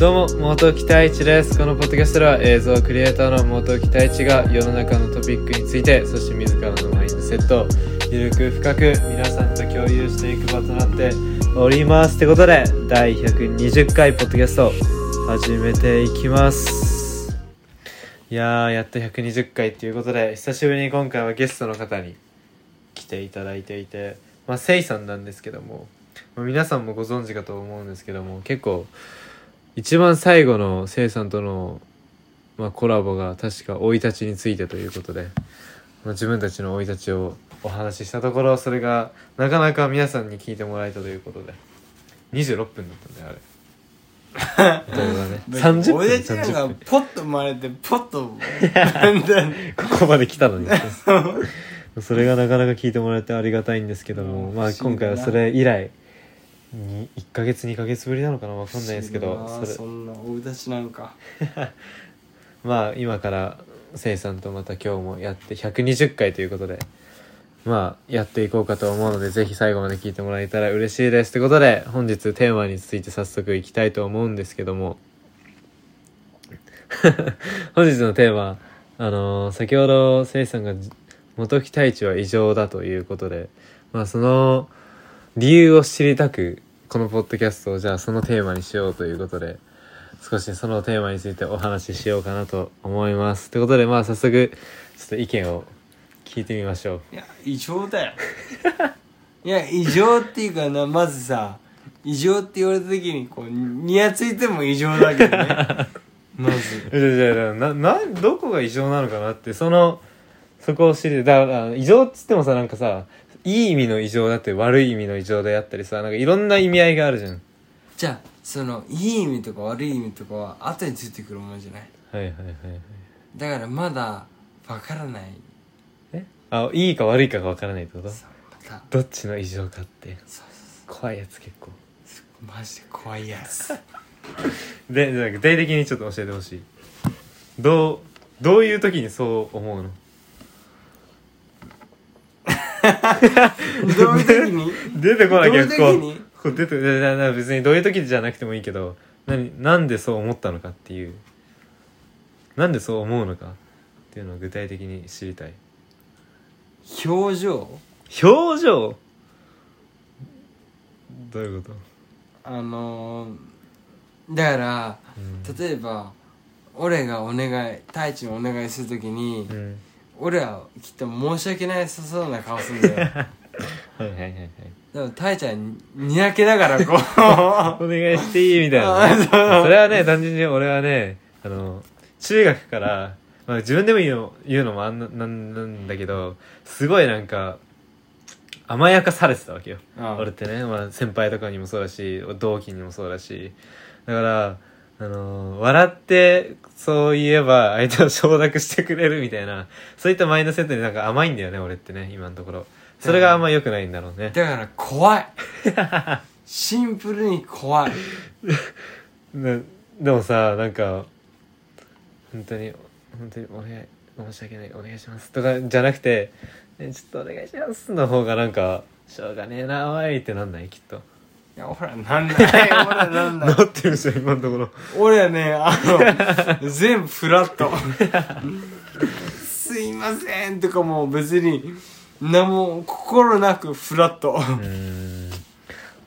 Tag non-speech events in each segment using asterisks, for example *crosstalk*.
どうも、元木太一です。このポッドキャストでは映像クリエイターの元木太一が世の中のトピックについて、そして自らのマインドセットをゆるく深く皆さんと共有していく場となっております。ってことで、第120回ポッドキャスト始めていきます。いやー、やっと120回ということで、久しぶりに今回はゲストの方にていただいていて、まあ、せいさんなんですけども、まあ皆さんもご存知かと思うんですけども、結構、一番最後のせいさんとの、まあ、コラボが確か生い立ちについてということで、まあ、自分たちの生い立ちをお話ししたところそれがなかなか皆さんに聞いてもらえたということで26分だったんだよあれ。*laughs* 動画ね。30分？俺たちなん30か分？ポッと生まれてポッと *laughs* ここまで来たのに *laughs* それがなかなか聞いてもらえてありがたいんですけども、うん。まあ今回はそれ以来に1ヶ月2ヶ月ぶりなのかなわかんないですけどそそれ。そんなおうたちなんか。*laughs* まあ今からせいさんとまた今日もやって120回ということでまあやっていこうかと思うのでぜひ最後まで聞いてもらえたら嬉しいです。ということで本日テーマについて早速いきたいと思うんですけども。*laughs* 本日のテーマあのー先ほどせいさんが元木太一は異常だということでまあその理由を知りたくこのポッドキャストをじゃあそのテーマにしようということで少しそのテーマについてお話ししようかなと思います。ということでまあ早速ちょっと意見を聞いてみましょう。いや異常だよ *laughs* いや異常っていうかなまずさ異常って言われた時にこうにやついても異常だけどね *laughs* まずじゃじゃじゃななどこが異常なのかなってそのそこを知りだから異常っつってもさなんかさいい意味の異常だって悪い意味の異常であったりさなんかいろんな意味合いがあるじゃん。じゃあそのいい意味とか悪い意味とかは後についてくるもんじゃない？はいはいはいはい。だからまだわからない。え？あいいか悪いかがわからないってこと？そうまた。どっちの異常かって。そう怖いやつ結構。そうマジで怖いやつ。*laughs* でじゃあ具体的にちょっと教えてほしい。どうどういう時にそう思うの？*laughs* どういう時に？出てこなきゃどういう時に？こう出てなな別にどういう時じゃなくてもいいけど何なんでそう思ったのかっていう。なんでそう思うのかっていうのを具体的に知りたい。表情？表情？どういうこと、あのー、だからうん。例えば俺がお願い太一にお願いするときに、うん、俺はきっと申し訳ないさそうな顔するんだよ。だ *laughs* かはいはいはい。はいら太一はにやけながらこう。*laughs* お願いしていいみたいな、あ *laughs* それはね単純に俺はねあの中学から、まあ、自分でも言うの言うのもあんななんなんだけどすごいなんか甘やかされてたわけよ。ああ。俺ってね、まあ、先輩とかにもそうだし同期にもそうだし。だからあの笑ってそう言えば相手を承諾してくれるみたいなそういったマインドセットになんか甘いんだよね俺ってね今のところ。それがあんま良くないんだろうね。だから怖い。シンプルに怖い。*laughs* ででもさなんか本当に本当にお願い申し訳ないお願いしますとかじゃなくてえちょっとお願いしますの方がなんかしょうがねえなおいってなんないきっと。いやほらなんない。*laughs* ほらなんない。なってるじゃん今のところ。俺はねあの *laughs* 全部フラット。すいません。とかもう別に何も心なくフラット。あ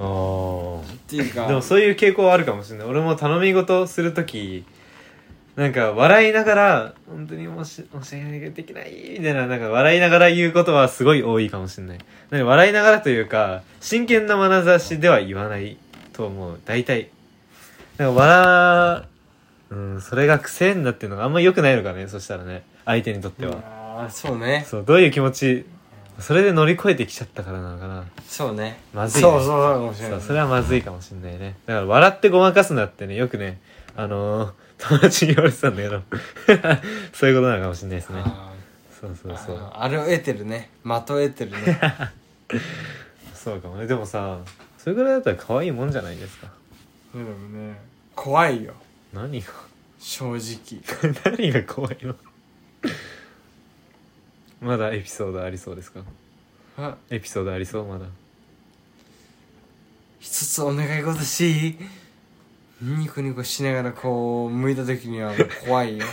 ー。っていうかでもそういう傾向はあるかもしれない。俺も頼み事する時なんか笑いながら本当に申し申しできないみたいななんか笑いながら言うことはすごい多いかもしれない。なんか笑いながらというか真剣な眼差しでは言わないと思う大体。なんか笑うんそれが癖になってるのがあんま良くないのかねそしたらね。相手にとっては、ああそうね。そうどういう気持ちそれで乗り越えてきちゃったからなのかな。そうね。まずいね。そうそうそうかもしれない。そうそれはまずいかもしんないね。だから笑ってごまかすなってねよくねあのー友達に言われてたんだけど。*laughs* そういうことなのかもしんないですね。あそうそうーそう。あのあれを得てるね。的を得てるね。*laughs* そうかもね。でもさそれぐらいだったら可愛いもんじゃないですか。でもね。怖いよ。何が？正直。*laughs* 何が怖いの？まだエピソードありそうですか？あ。エピソードありそう？まだ。一つお願い事しい？ニコニコしながらこう向いた時にはもう怖いよ。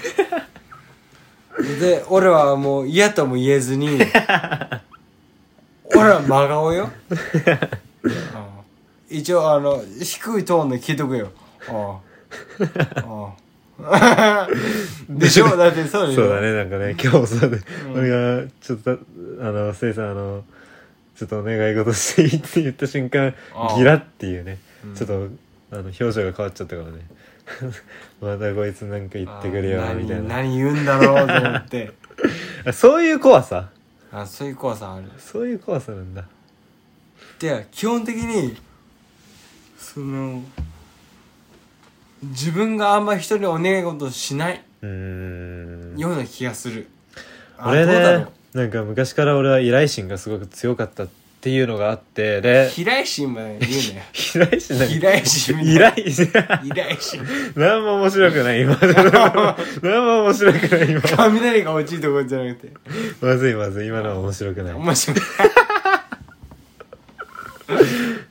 で俺はもう嫌とも言えずに *laughs* 俺は真顔よ。うん。一応あの低いトーンで聞いとくよ。ああ。ああ。*laughs* でしょ？だってそうでしょ？そうだねなんかね今日そうで、うん。俺がちょっとあのせいさんあのちょっとお願い事していいって言った瞬間ギラっていうね、うん。ちょっとあの表情が変わっちゃったからね。*laughs* またこいつなんか言ってくれよあみたいな。何何言うんだろうと思って。*laughs* あそういう怖さ？あそういう怖さある。そういう怖さなんだ。で基本的にその自分があんま人にお願い事をしないうーん。ような気がする。あ俺どうだろねなんか昔から俺は依頼心がすごく強かったっていうのがあってうで飛来心まで言うね。*laughs* 依頼心飛来心み依たいな飛来心。何も面白くない今。*laughs* 何も面白くない今。雷が落ちるところじゃなくて。まずいまずい。今のは面白くない。面白い。*laughs*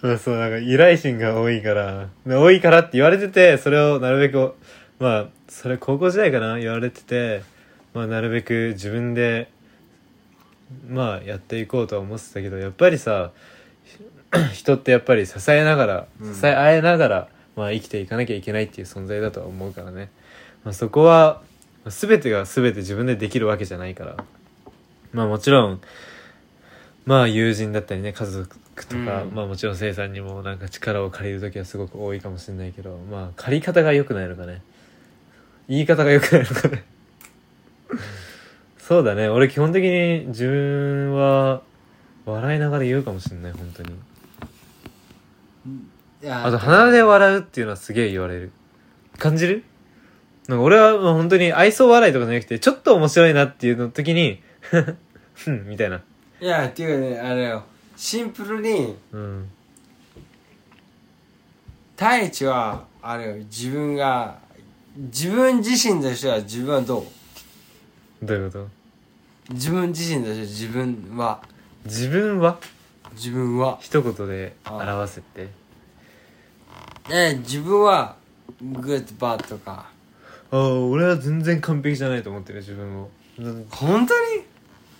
まあそうなんか依頼心が多いから。で多いからって言われててそれをなるべくまあそれ高校時代かな言われててまあなるべく自分でまあやっていこうとは思ってたけどやっぱりさ *clears throat* 人ってやっぱり支えながらうん。支え合えながら、まあ生きていかなきゃいけないっていう存在だとは思うからね、まあ、そこはまあ全てが全て自分でできるわけじゃないから。まあもちろんまあ友人だったりね家族とか、うん。まあもちろん生さんにもなんか力を借りる時はすごく多いかもしれないけどまあ借り方が良くないのかね。言い方が良くないのかねそうだね。俺基本的に自分は笑いながら言うかもしれない本当に。いやあと鼻で笑うっていうのはすげえ言われる。感じる？なんか俺はもう本当に愛想笑いとかじゃなくてちょっと面白いなっていうの時に *laughs* ふんみたいな。いやっていうかねあれよ。シンプルにうん。太一はあれよ自分が自分自身としては自分はどう？どういうこと？自分自身として自分は。自分は？自分は。一言で表せて。え自分はグッドバッドとか。ああ俺は全然完璧じゃないと思ってる自分を。うん本当に？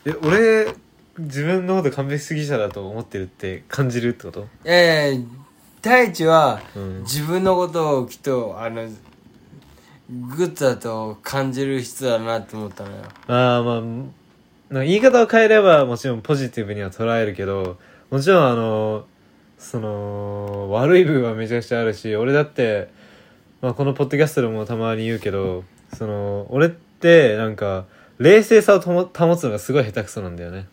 え俺自分のこと完璧主義者だと思ってるって感じるってこと？ええ太一はうん。自分のことをきっとあの good だと感じる人だなって思ったのよ。ああまあ言い方を変えればもちろんポジティブには捉えるけどもちろんあのその悪い部分はめちゃくちゃあるし俺だって、まあ、このポッドキャストでもたまに言うけどその俺ってなんか冷静さを保つのがすごい下手くそなんだよね。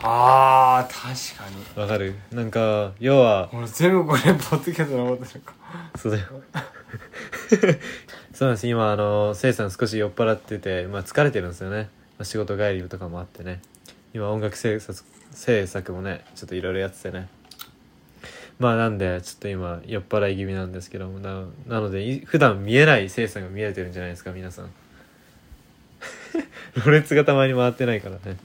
ああ確かに。わかる？なんか要は俺全部これポッドキャストのことるか。そうだよ。*laughs* そうなんです。今あのせいさん少し酔っ払ってて、まあ、疲れてるんですよね、まあ、仕事帰りとかもあってね。今音楽制作制作もねちょっといろいろやっててね。まあなんでちょっと今酔っ払い気味なんですけどもななのでい普段見えないせいさんが見えてるんじゃないですか皆さん。ロレッツがたまに回ってないからね。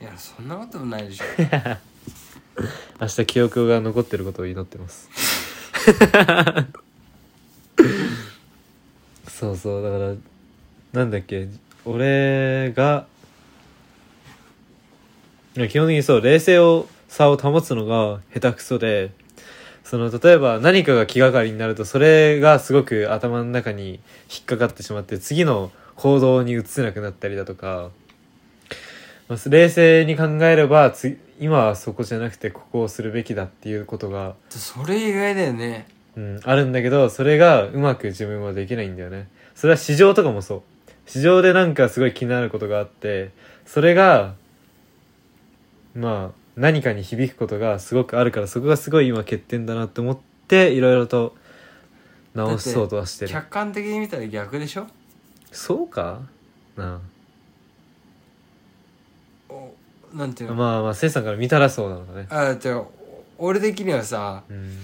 いやそんなこともないでしょ。*laughs* 明日記憶が残ってることを祈ってます。*laughs* そうそうだからなんだっけ俺が基本的にそう冷静を差を保つのが下手くそでその例えば何かが気がかりになるとそれがすごく頭の中に引っかかってしまって次の行動に移せなくなったりだとかまあ冷静に考えればつ今はそこじゃなくてここをするべきだっていうことが、それ以外だよね。うん、あるんだけどそれがうまく自分はできないんだよね。それは市場とかもそう市場でなんかすごい気になることがあってそれがまあ何かに響くことがすごくあるからそこがすごい今欠点だなって思っていろいろと直そうとはしてる。客観的に見たら逆でしょ？そうか？なおなんていうの、あまあまあせいさんから見たらそうなのかね。あじゃあ俺的にはさうん。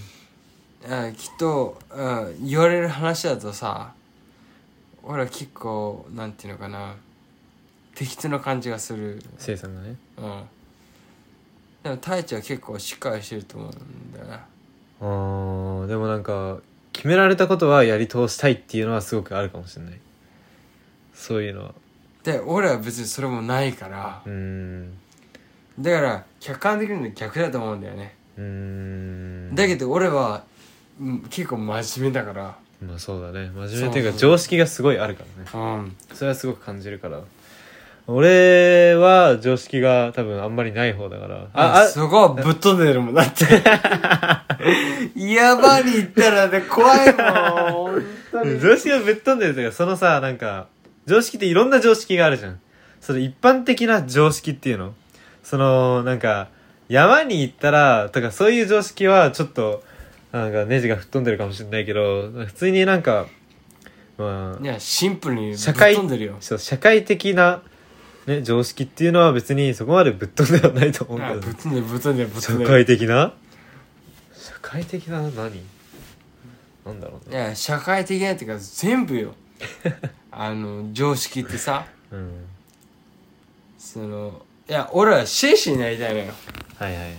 あきっと、うん、言われる話だとさ俺は結構なんていうのかな適当な感じがする。せいさんがね。うん。でも太一は結構しっかりしてると思うんだよな。あーでもなんか決められたことはやり通したいっていうのはすごくあるかもしれない。そういうのは。で俺は別にそれもないから。うーん。だから客観的には逆だと思うんだよね。うーん。だけど俺はうん結構真面目だからまあそうだね。真面目っていうか常識がすごいあるからね。うん。それはすごく感じるから。俺は常識が多分あんまりない方だから。ああそこはぶっ飛んでるもんだって。*laughs* 山に行ったらね怖いもん本当に。*laughs* 常識がぶっ飛んでるというかそのさなんか常識っていろんな常識があるじゃん。その一般的な常識っていうの。そのなんか山に行ったらとかそういう常識はちょっとなんかネジが吹っ飛んでるかもしれないけど普通になんかまあいやシンプルにぶっ社会飛んでるよ。そう社会的な、ね、常識っていうのは別にそこまでぶっ飛んではないと思うあけど。ぶっ飛んでるぶっ飛んでるぶっ飛社んでる。会的な？社会的な何？なんだろういねや社会的なっていうか全部よ。*laughs* あの常識ってさ。うん。そのいや俺は紳士になりたいのよ。はいはいはいはい。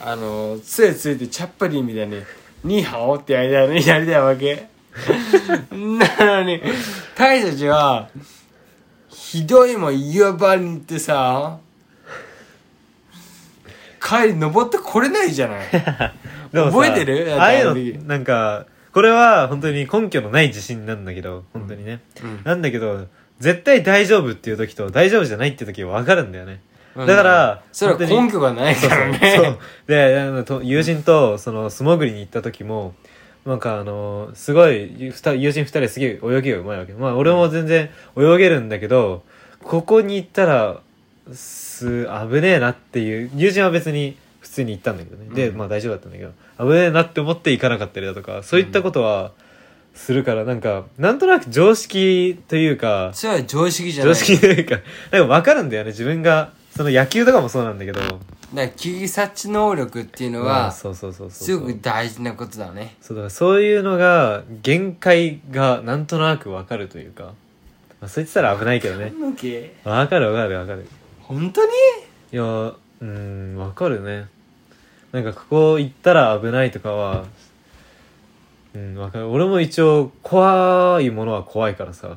あの杖ついてチャッパリンみたいに「ニーハオ」ってやりたいのやりたいわけ。*laughs* なのにタイたちはひどいもん岩場に行ってさ帰り登ってこれないじゃない。*laughs* 覚えてる？ああいうあのなんかこれは本当に根拠のない自信なんだけど本当にね、うん。なんだけど絶対大丈夫っていう時と大丈夫じゃないっていう時は分かるんだよね。うんだからそれは根拠がないからそうねで友人とその素潜りに行った時もなんかあのすごい友人二人すげえ泳ぎがうまいわけ。まあ俺も全然泳げるんだけどここに行ったらす危ねえなっていう友人は別に普通に行ったんだけどね、でうん。まあ大丈夫だったんだけど危ねえなって思って行かなかったりだとかそういったことはするからなんかなんとなく常識というかそれは常識じゃない。常識というかなんか分かるんだよね。自分がその野球とかもそうなんだけど。だから危機察知能力っていうのまあはそうそうそうそうすごく大事なことだね。そうだからそういうのが限界がなんとなく分かるというか、まあ、そう言ってたら危ないけどね。なんけ？分かる分かる分かる。本当に？いやうーん分かるね。なんかここ行ったら危ないとかはうん分かる。俺も一応怖いものは怖いからさ。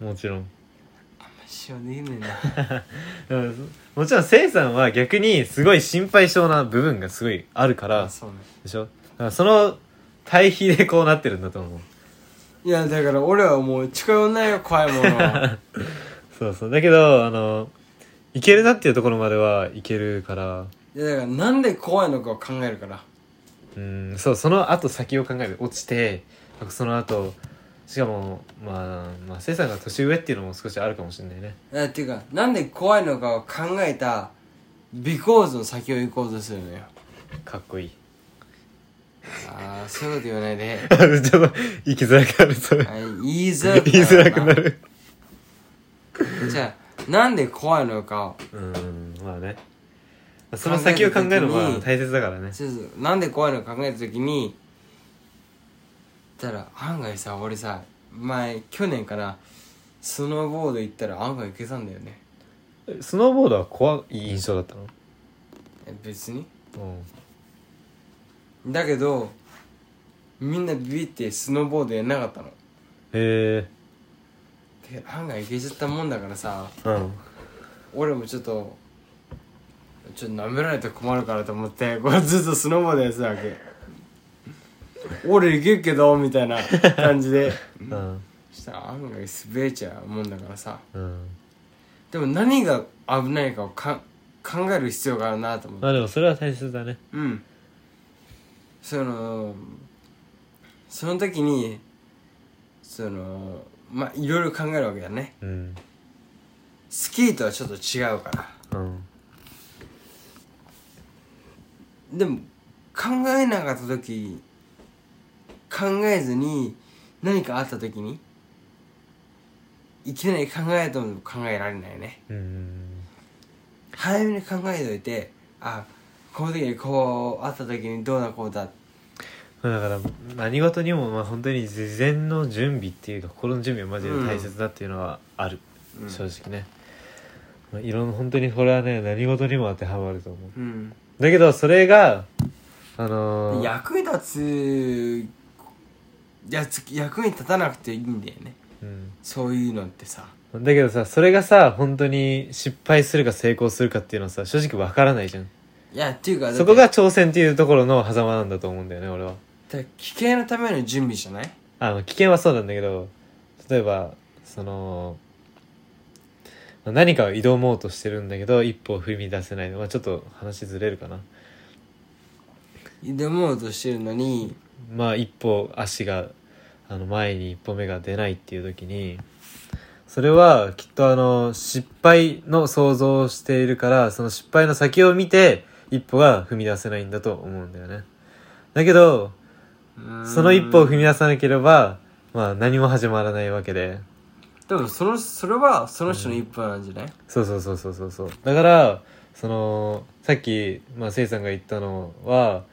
もちろんしょうできねえな。う *laughs* んもちろんせいさんは逆にすごい心配性な部分がすごいあるからあそうね。でしょ？だからその対比でこうなってるんだと思う。いやだから俺はもう近寄んないよ怖いものは。*laughs* そうそう。だけどあのいけるなっていうところまではいけるから。いやだからなんで怖いのかを考えるから。うんそうその後先を考える落ちてその後しかもまあまあせいさんが年上っていうのも少しあるかもしれないね。いやっていうかなんで怖いのかを考えた尾行図の先を行こうとするのよ。かっこいい。ああそういうこと言わないで。*laughs* ちょっと生きづらくなるそれ。あ言いづらく言いづらくなる。じゃあなんで怖いのかを。うんまあね。その先を考えるのは大切だからね。そうそうなんで怖いのか考えた時にたら案外さ俺さ前去年かなスノーボード行ったら案外行けたんだよね。スノーボードは怖い印象だったの？え別に。うん。だけどみんなビビってスノーボードやんなかったの。へで案外行けちゃったもんだからさえうん。俺もちょっとちょっと舐められて困るからと思ってこれずっとスノーボードやってたわけ俺行けるけどみたいな感じで。うん。そしたら案外滑れちゃうもんだからさ。うん。でも何が危ないかをか考える必要があるなと思って。まあでもそれは大切だね。うん。そのその時にそのまあいろいろ考えるわけだね。うん。スキーとはちょっと違うから。うん。でも考えなかった時考えずに何かあった時にいきなり考えても考えられないね。うん早めに考えといてあこの時にこうあった時にどうだこうだ。だから何事にもまあ本当に事前の準備っていうか心の準備はマジで大切だっていうのはある、うん。正直ね、まあ、いろん本当にこれはね何事にも当てはまると思う。うん。だけどそれがあのー役に立つやつ役に立たなくていいんだよね。うん。そういうのってさ。だけどさそれがさ本当に失敗するか成功するかっていうのはさ正直わからないじゃん。いやっていうかそこが挑戦っていうところの狭間なんだと思うんだよね俺は。危険のための準備じゃない？あの危険はそうなんだけど例えばそのまあ何かを挑もうとしてるんだけど一歩踏み出せないのはちょっと話ずれるかな。挑もうとしてるのにまあ一歩足があの前に一歩目が出ないっていう時にそれはきっとあの失敗の想像をしているからその失敗の先を見て一歩が踏み出せないんだと思うんだよね。だけどその一歩を踏み出さなければまあ何も始まらないわけで。でもそのそれはその人の一歩なんじゃない、そうそうそうそうそうそう。だからそのさっき、まあ、せいさんが言ったのは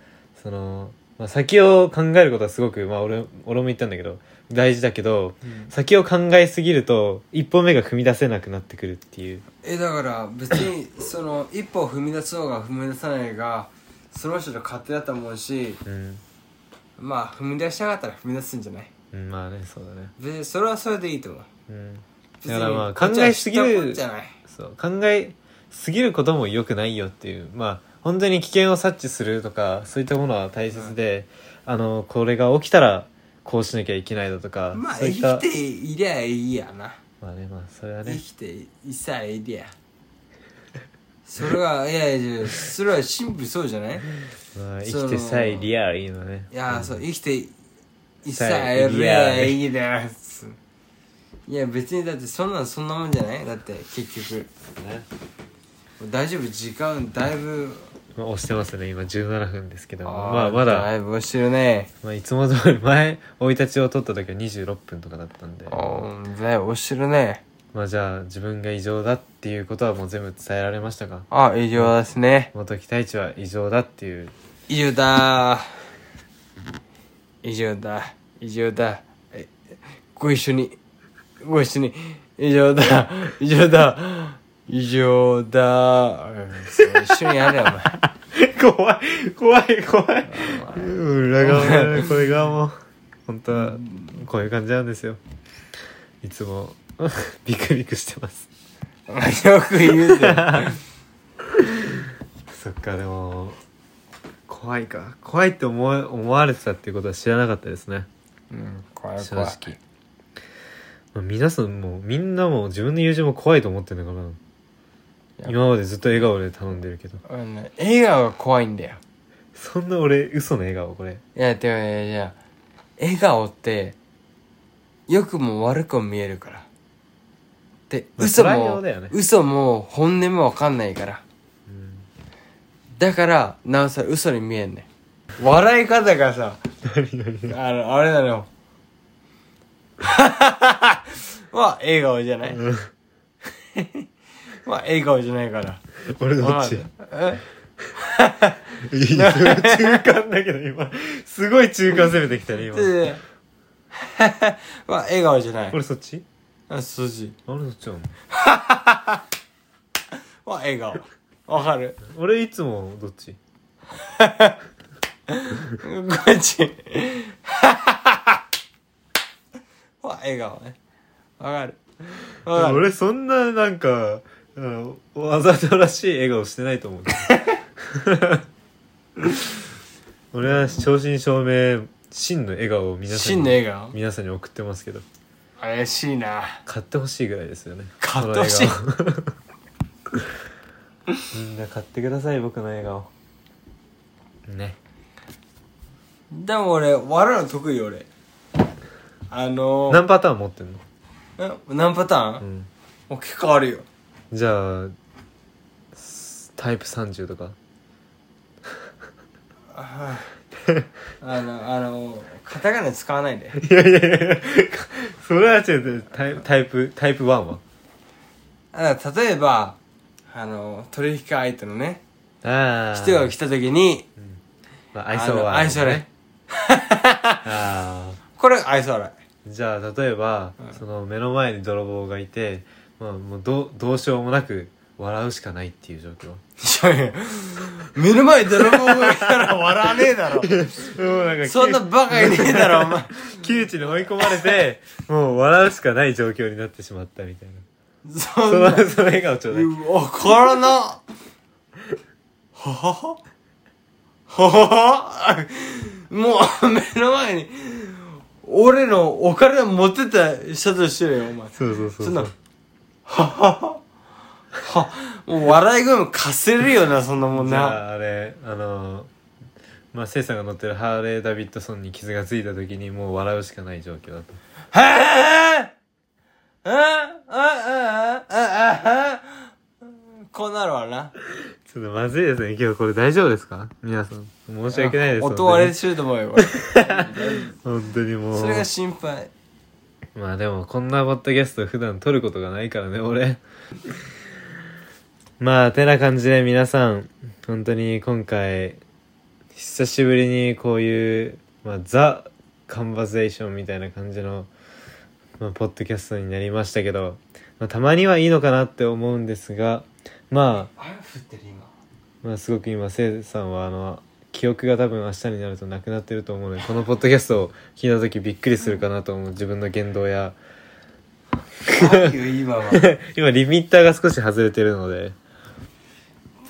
その、まあ、先を考えることはすごく、まあ、俺俺も言ったんだけど大事だけど先を考えすぎると一歩目が踏み出せなくなってくるっていう。えだから別に *coughs* その一歩を踏み出そうが踏み出さないがその人の勝手だと思うしうん、まあ踏み出したかったら踏み出すんじゃない？うん、まあねそうだね。別にそれはそれでいいと思う。うん。だからまあ考えすぎるそう考えすぎることも良くないよっていう。まあ本当に危険を察知するとかそういったものは大切で、あのこれが起きたらこうしなきゃいけないだとか、まあ生きていりゃいいやな。まあねまあそれは生ねきていさえいりゃ。それはいやいやそれはシンプルそうじゃない？まあ生きてさえリアルいいのね。いや、そう生きていささええりゃいいですいや別にだってそんなんそんなもんじゃない？だって結局。ね。大丈夫？時間だいぶまあ、押してますね。今17分ですけどーまあまだ、だいぶ押してるね。まあ、いつも通り *laughs* 前生い立ちを取った時は26分とかだったんで。うんだいぶ押してるね。まあじゃあ自分が異常だっていうことはもう全部伝えられましたか？あ異常ですね。元木太一は異常だっていう。異常だ異常だ。異常だ。えご一緒にご一緒に。異常だ。異常だ異常だ。一緒にやれよお前。*laughs* 怖い怖い怖い。裏側もねこれ側も。本当はこういう感じなんですよ。いつも。*laughs* ビクビクしてます。よく言うぜ *laughs* そっかでも怖いか。怖いって思わ思われてたっていうことは知らなかったですね。うん怖い正怖い。直。まあ皆さんもみんなも自分の友人も怖いと思ってるのかな。や今までずっと笑顔で頼んでるけど。うんね笑顔が怖いんだよ。そんな俺嘘の笑顔これ。いやでもいやいや笑顔って良くも悪くも見えるから。でまあ嘘も、うだよね。嘘も本音も分かんないから。うん。だからなおさら嘘に見えんねん。笑い方がさあのあれなのよ。*laughs* *laughs* まあ笑顔じゃない？うんまあ笑顔じゃないから。俺どっち？え？いや中間だけど今。すごい中間攻めてきたね今。でまあ笑顔じゃない。俺そっち？あそっち。俺そっちなの？まあ笑顔。わかる。俺いつもどっち？こっち。まあ笑顔ね。わかる。わかる。俺そんななんかあのわざとらしい笑顔してないと思う *laughs* 俺は正真正銘真の笑顔を皆さん真にの笑顔？皆さんに送ってますけど。怪しいな。買ってほしいぐらいですよね。買ってほしい。この笑顔。みんな買ってください僕の笑顔。ね。でも俺笑うの得意よ俺。あの何パターン持ってんの？え何パターン、うん。もう結構あるよじゃあすタイプ30とか？ああのあのカタカナ使わないで。いやいやいやそれは違うタイタイプタイプ1は？あ例えばあの取引相手のねああ人が来た時にまあ、愛想は、愛想ね *laughs* あこれ愛想笑あじゃあ例えば、うん。その目の前に泥棒がいてまあもうどうどうしようもなく笑うしかないっていう状況。いやいや目の前に泥棒がいたら笑わねえだろ。もうなんかそんなバカいねえだろお前。窮地に追い込まれてもう笑うしかない状況になってしまったみたいな。そそんな。のその笑顔ちょうだい。わからな。ははは？ははは？もう目の前に俺のお金を持ってた人としてるよお前。そうそうそう。そんなははははもう笑い声もかせるよなそんなもんじゃああれあのまあせいさんが乗ってるハーレー・ダビッドソンに傷がついた時にもう笑うしかない状況だとはああああああこうなるわなちょっとまずいですね今日これ大丈夫ですか皆さん申し訳ないです音割れてると思うよ本当にもうそれが心配まあでもこんなポッドキャスト普段撮ることがないからね俺。まあてな感じで皆さん。本当に今回久しぶりにこういう、まあ、ザ・カンバゼーションみたいな感じの、まあ、ポッドキャストになりましたけど、まあ、たまにはいいのかなって思うんですがまあ雨降ってる今。まあすごく今せいさんはあの記憶が多分明日になるとなくなってると思うのでこのポッドキャストを聞いた時びっくりするかなと思う。自分の言動や。今は。*laughs* 今リミッターが少し外れてるので、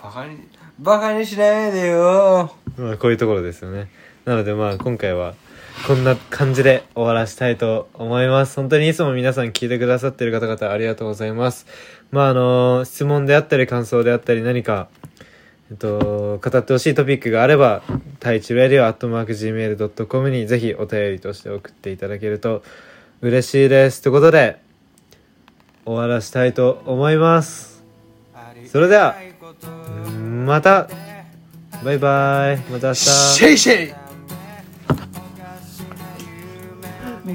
バカにバカにしないでよ。まあ、こういうところですよね。なのでまあ今回はこんな感じで終わらしたいと思います。本当にいつも皆さん聞いてくださってる方々ありがとうございます。まああの質問であったり感想であったり何かえっと、語ってほしいトピックがあれば、太一ラディオアットマーク Gmail.com にぜひお便りとして送っていただけると嬉しいです。ということで、終わらしたいと思います。それでは、また、バイバイ。また明日。シェイシェイ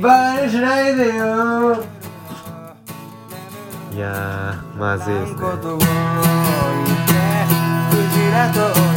バカにしないでよいやー、まずいですね。tirar